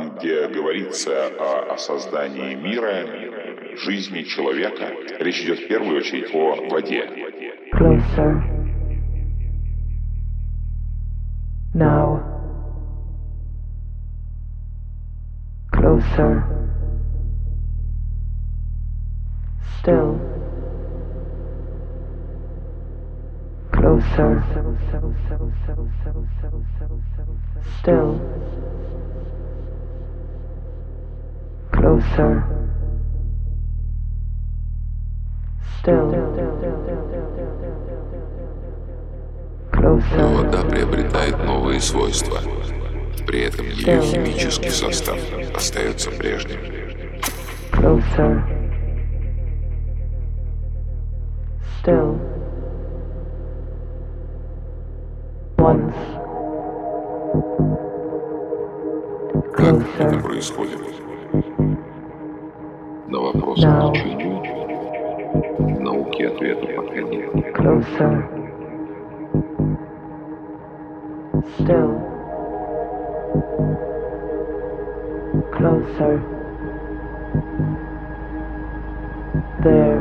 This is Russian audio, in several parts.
там, где говорится о, о создании мира, жизни человека, речь идет в первую очередь о воде. Closer. Now. Closer. Still. Closer. Still. Closer. Still. Closer. Вода приобретает новые свойства. При этом ее химический состав остается прежним. Closer. Still. Once. Как это происходит? На вопрос Now. почему науки ответа пока нет. Closer. Still. Closer. There.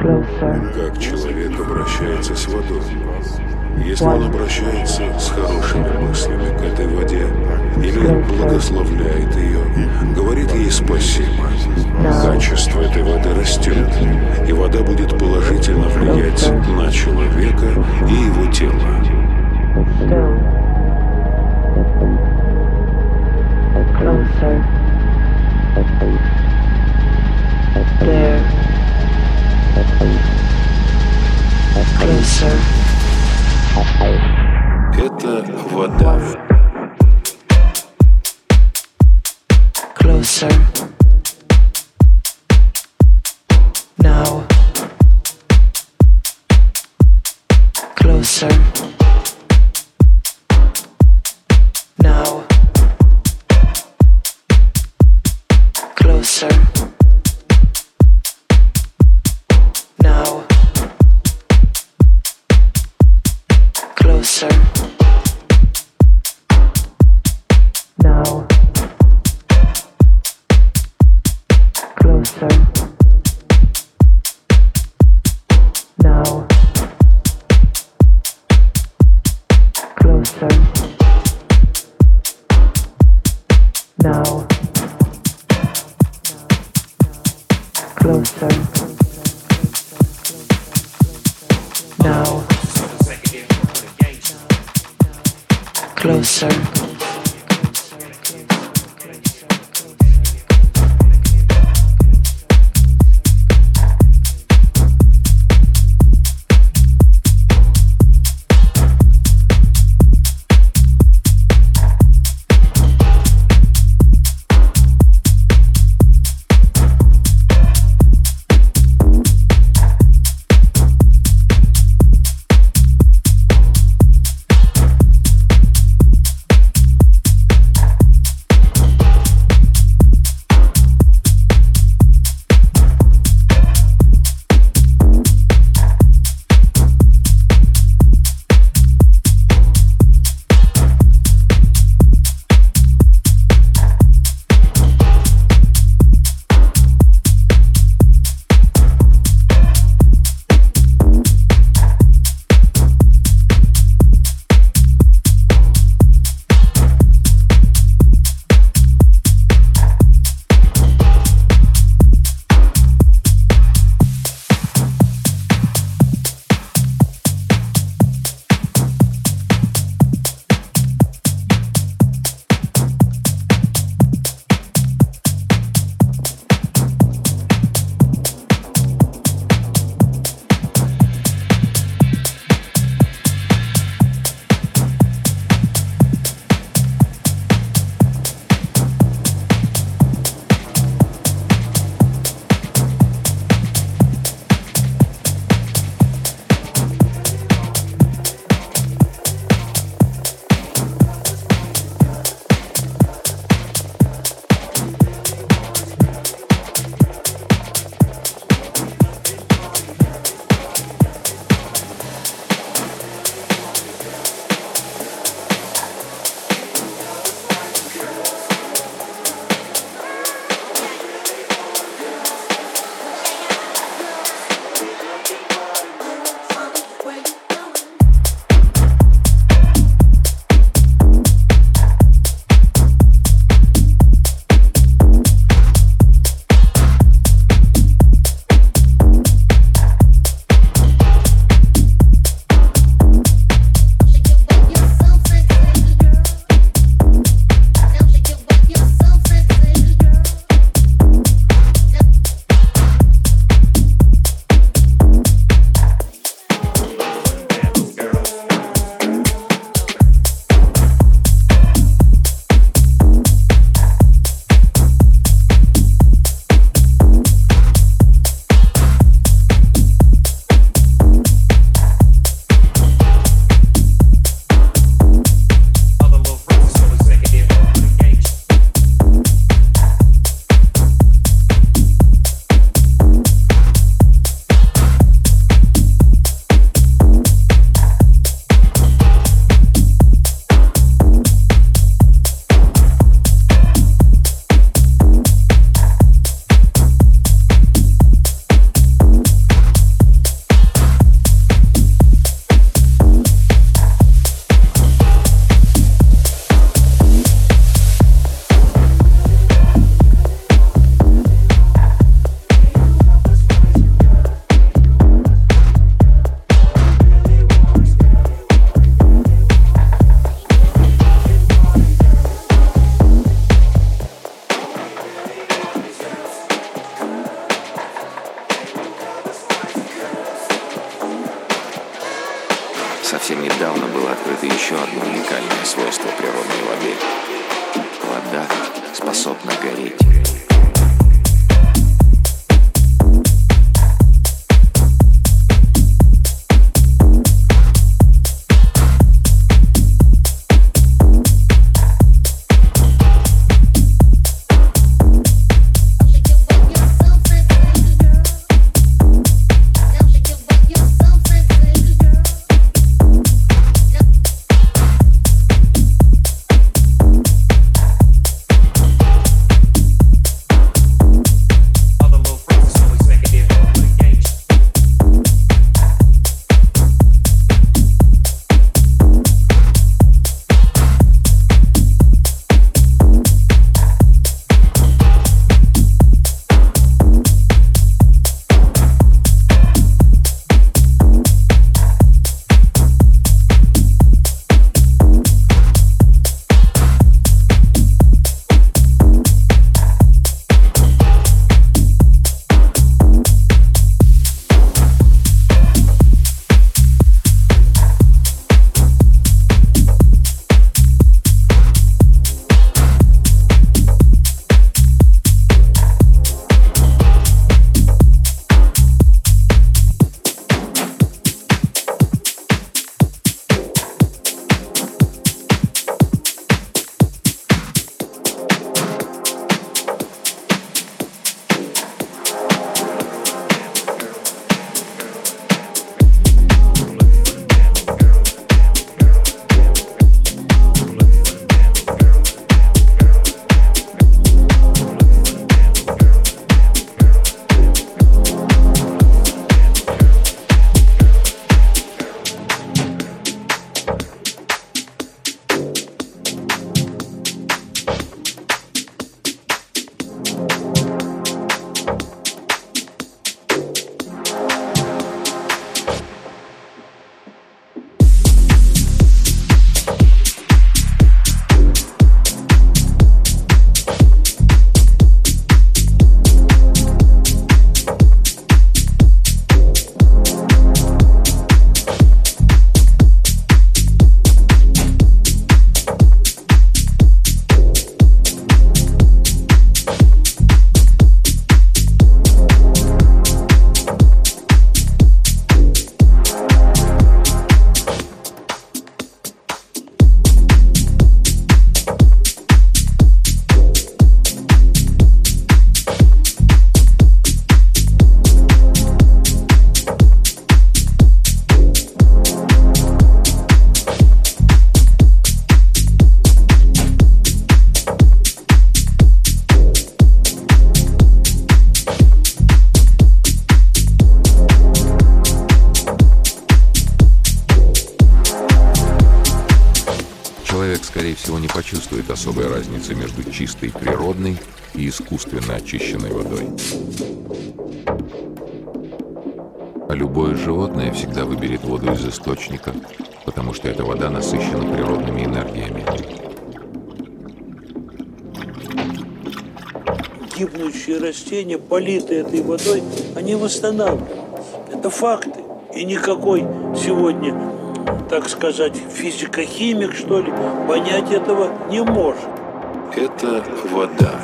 Closer. Как человек обращается с водой? Если он обращается с хорошими мыслями к этой воде, или благословляет ее, говорит ей спасибо, качество этой воды растет, и вода будет положительно влиять на человека и его тело. Closer. There. Closer. Это вода. Closer. Now. Closer. Now. Closer. Closer. Особой разницы между чистой природной и искусственно очищенной водой. А любое животное всегда выберет воду из источника, потому что эта вода насыщена природными энергиями. Гибнущие растения, политые этой водой, они восстанавливаются. Это факты. И никакой сегодня, так сказать, физико-химик, что ли, понять этого не может. Это вода.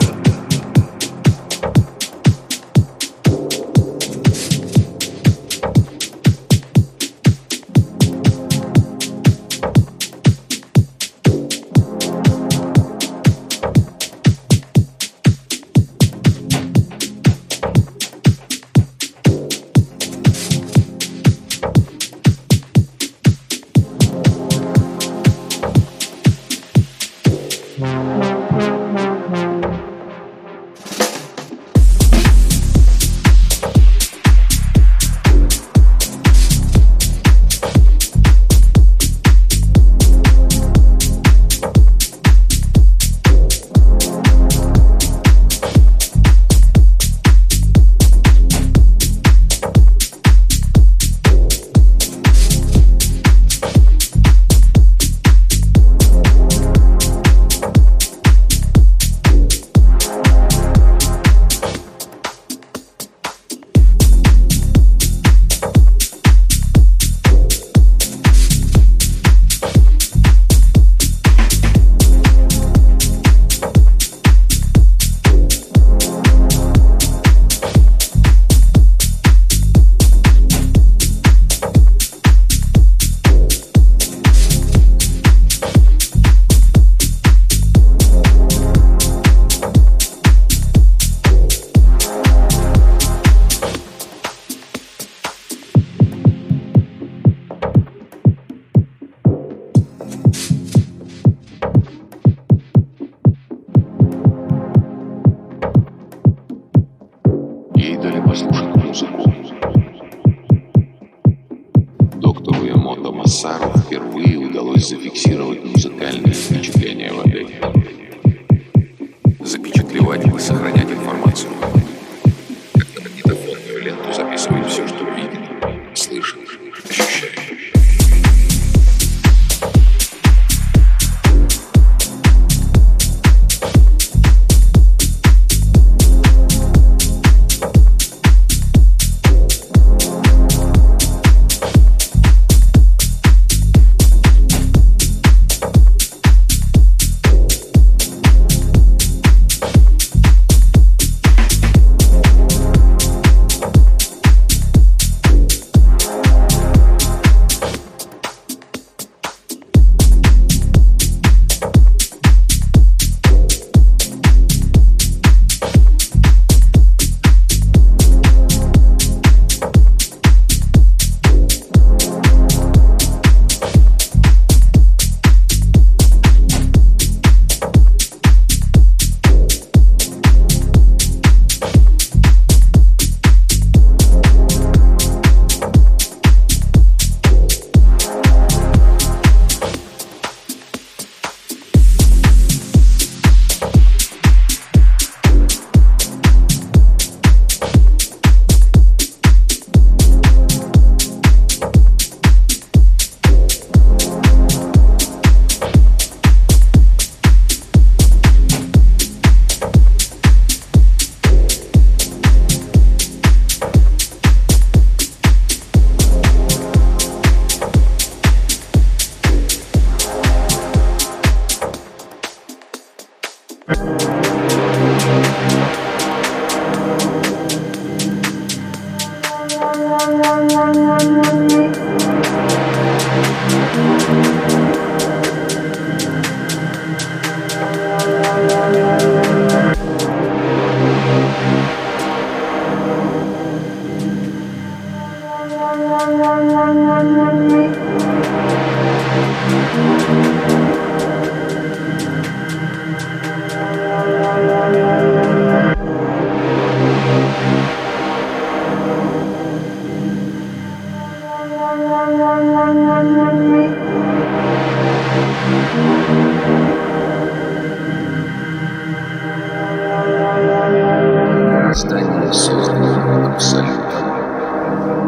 Создание создано абсолютом,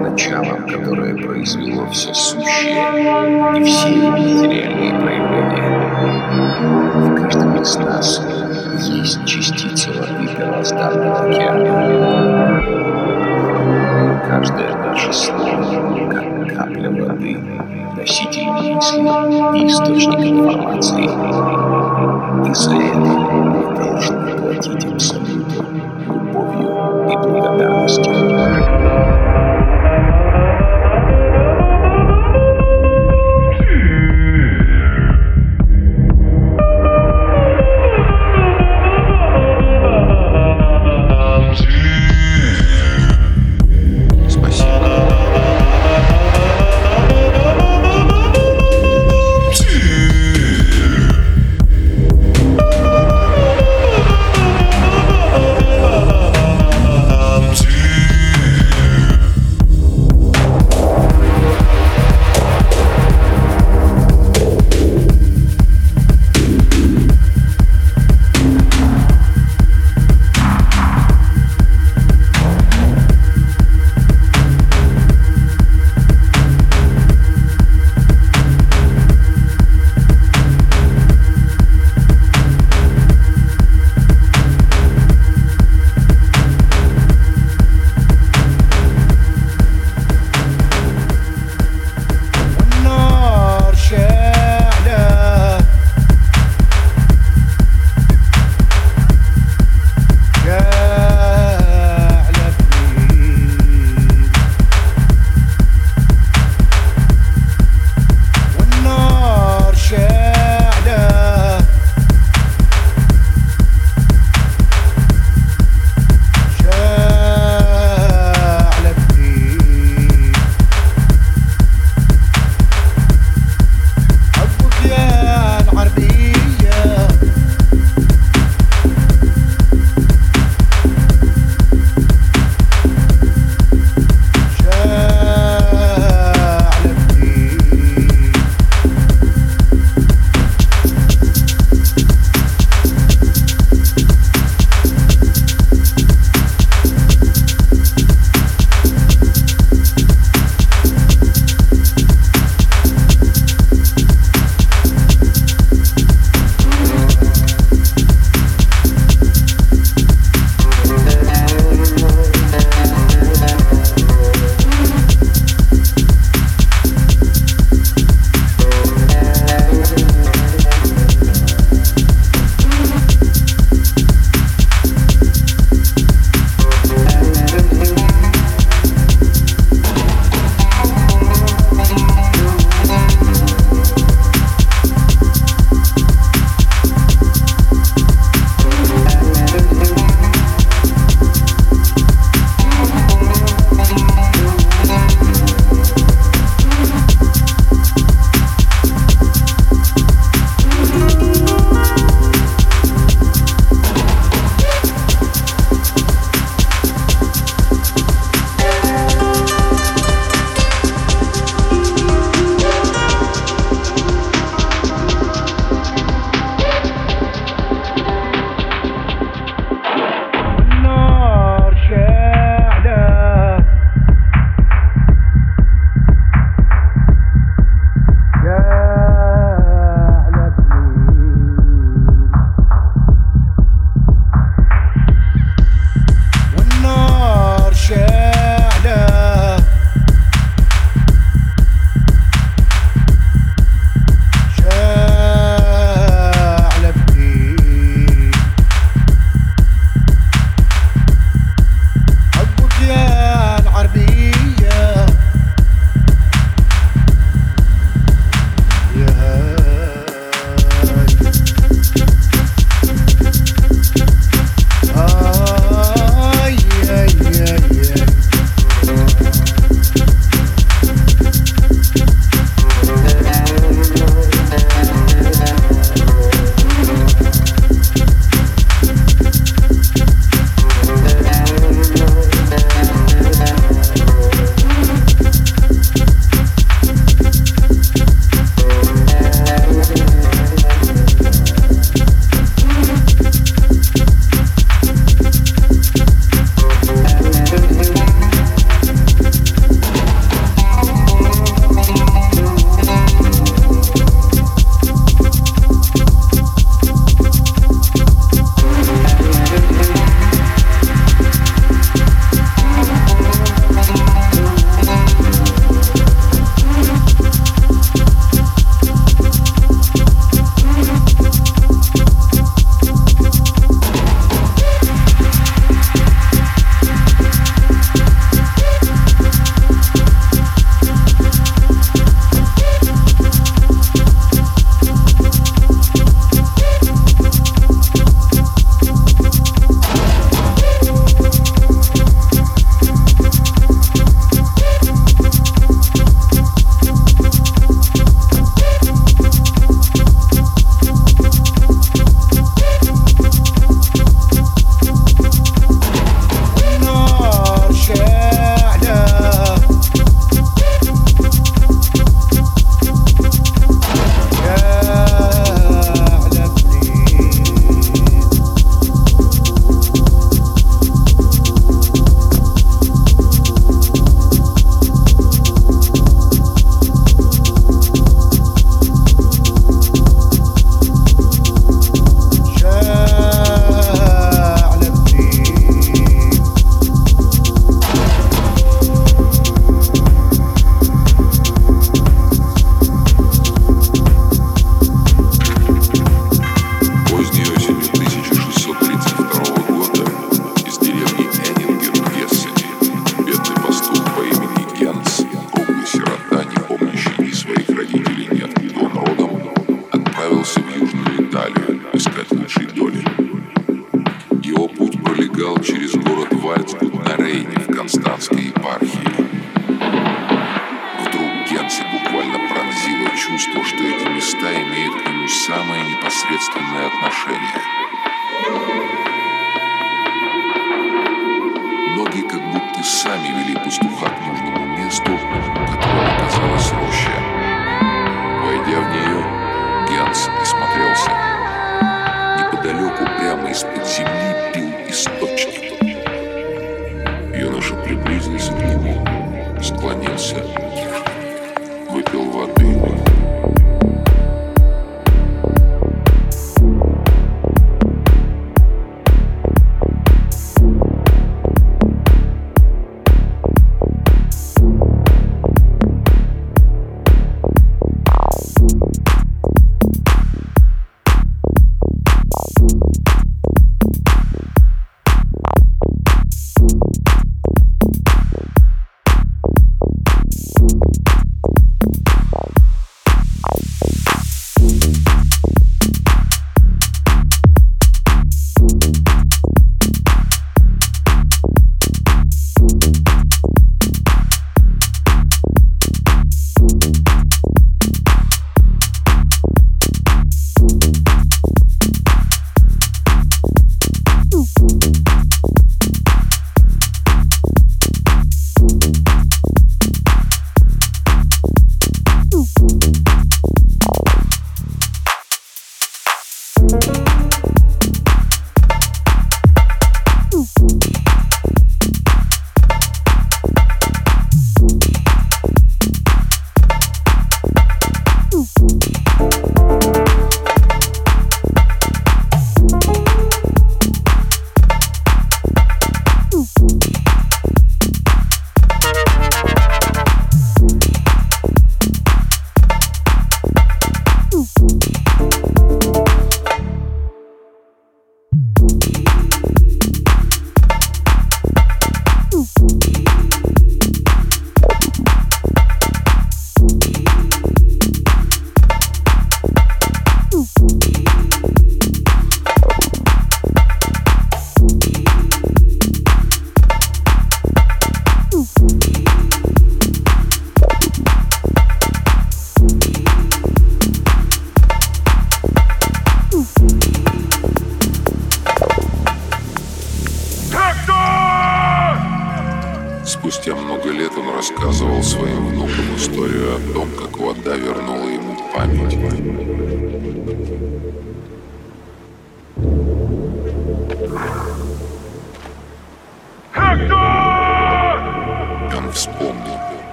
началом, которое произвело все сущее и все материальные проявления. В каждом из нас есть частица воды первозданного океана. Каждое наше слово, как капля воды, носитель мысли и источник информации. И за это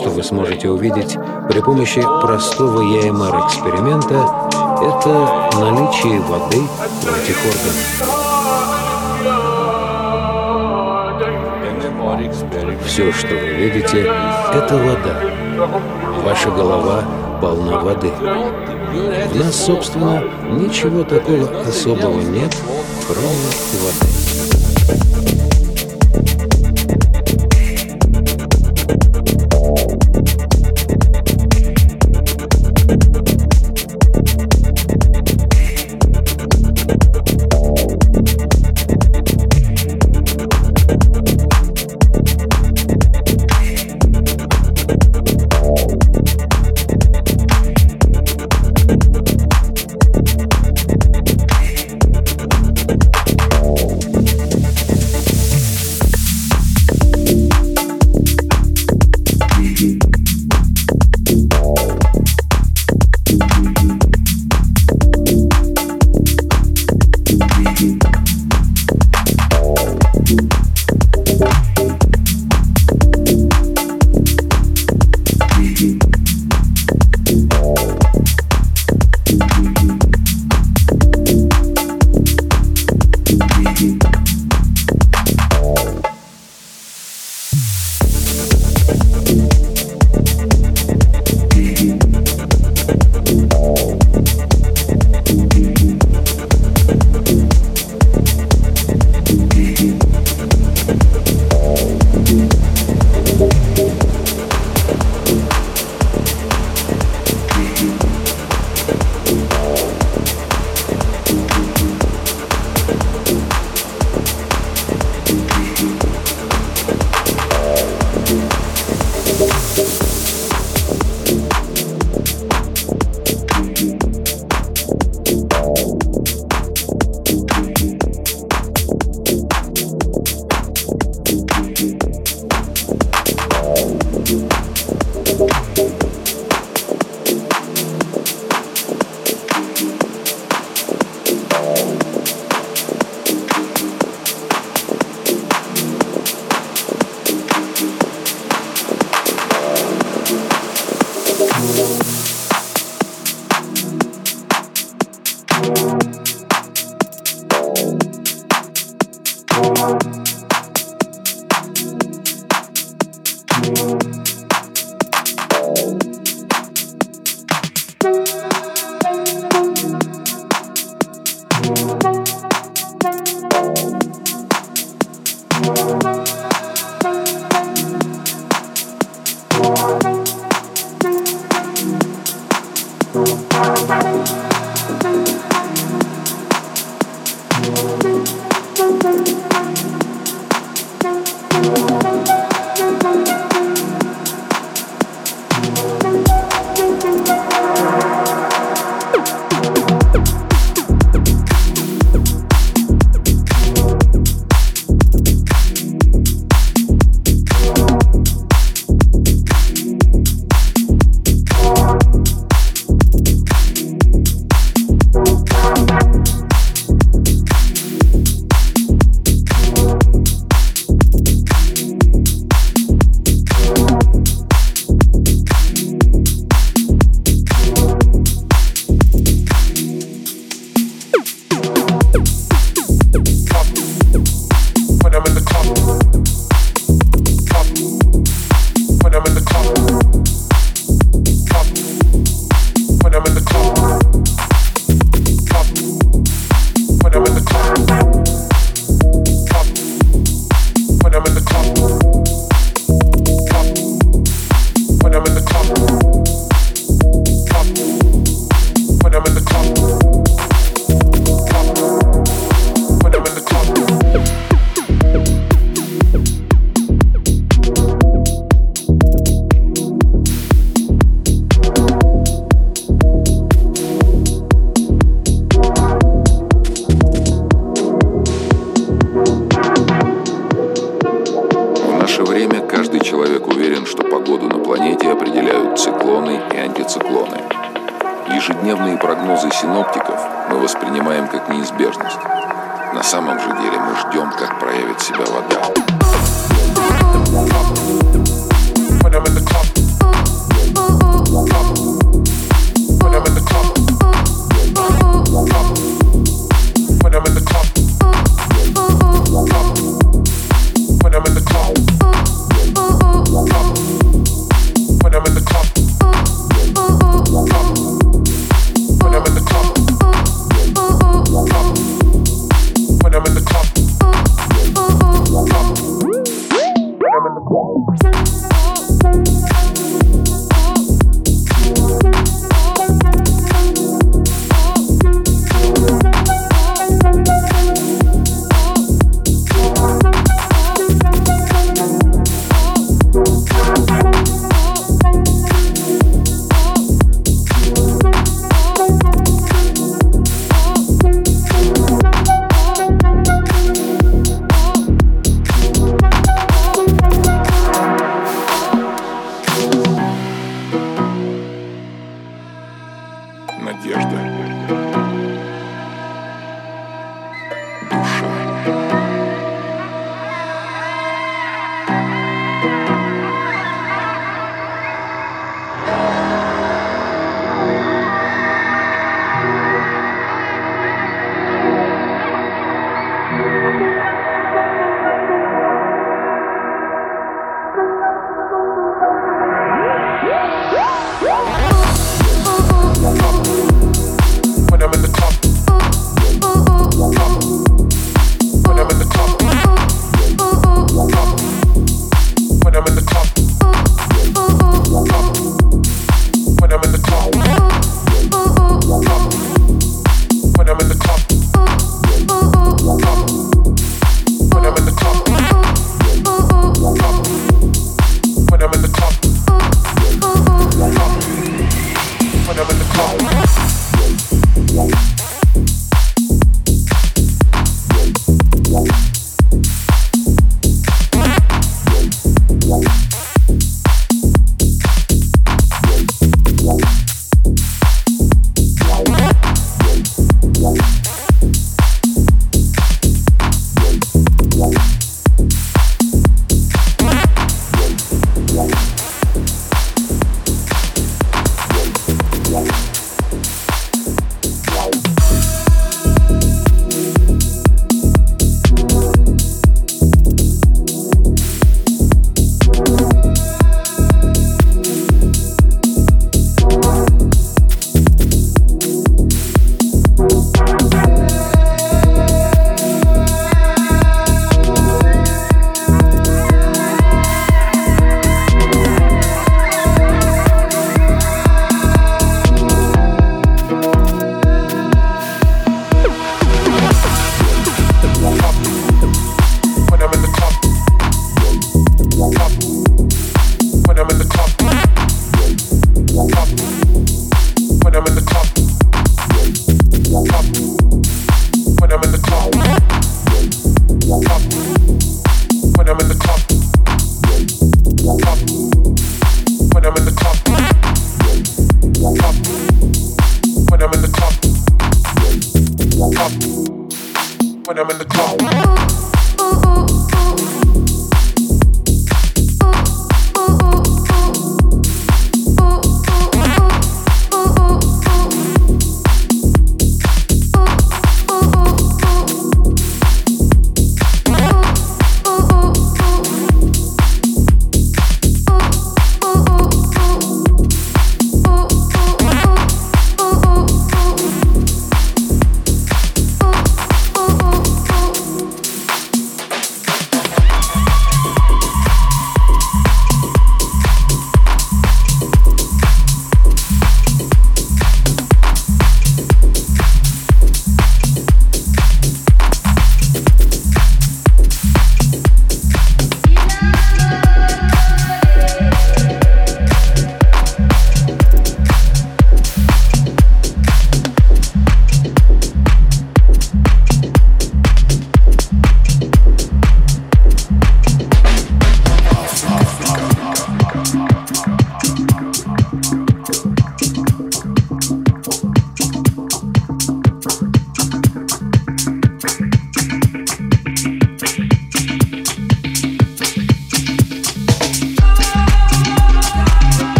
что вы сможете увидеть при помощи простого ЯМР-эксперимента, это наличие воды в этих органах. Все, что вы видите, это вода. Ваша голова полна воды. В нас, собственно, ничего такого особого нет, кроме воды. thank you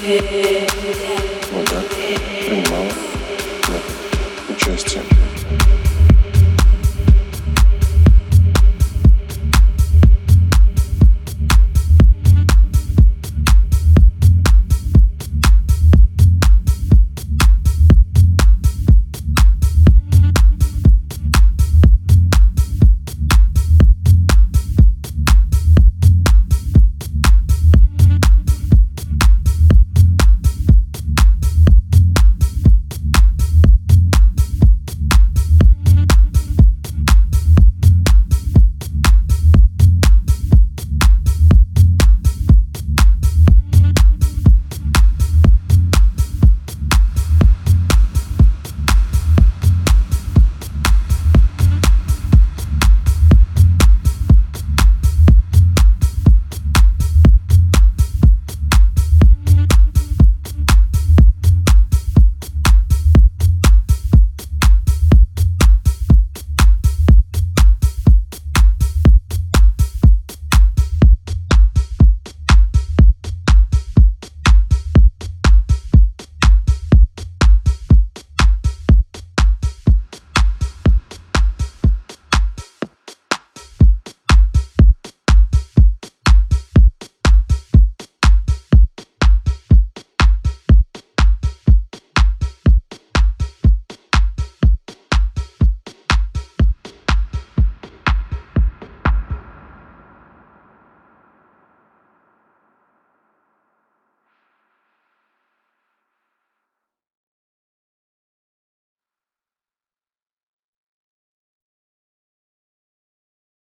вода принимала в них участие.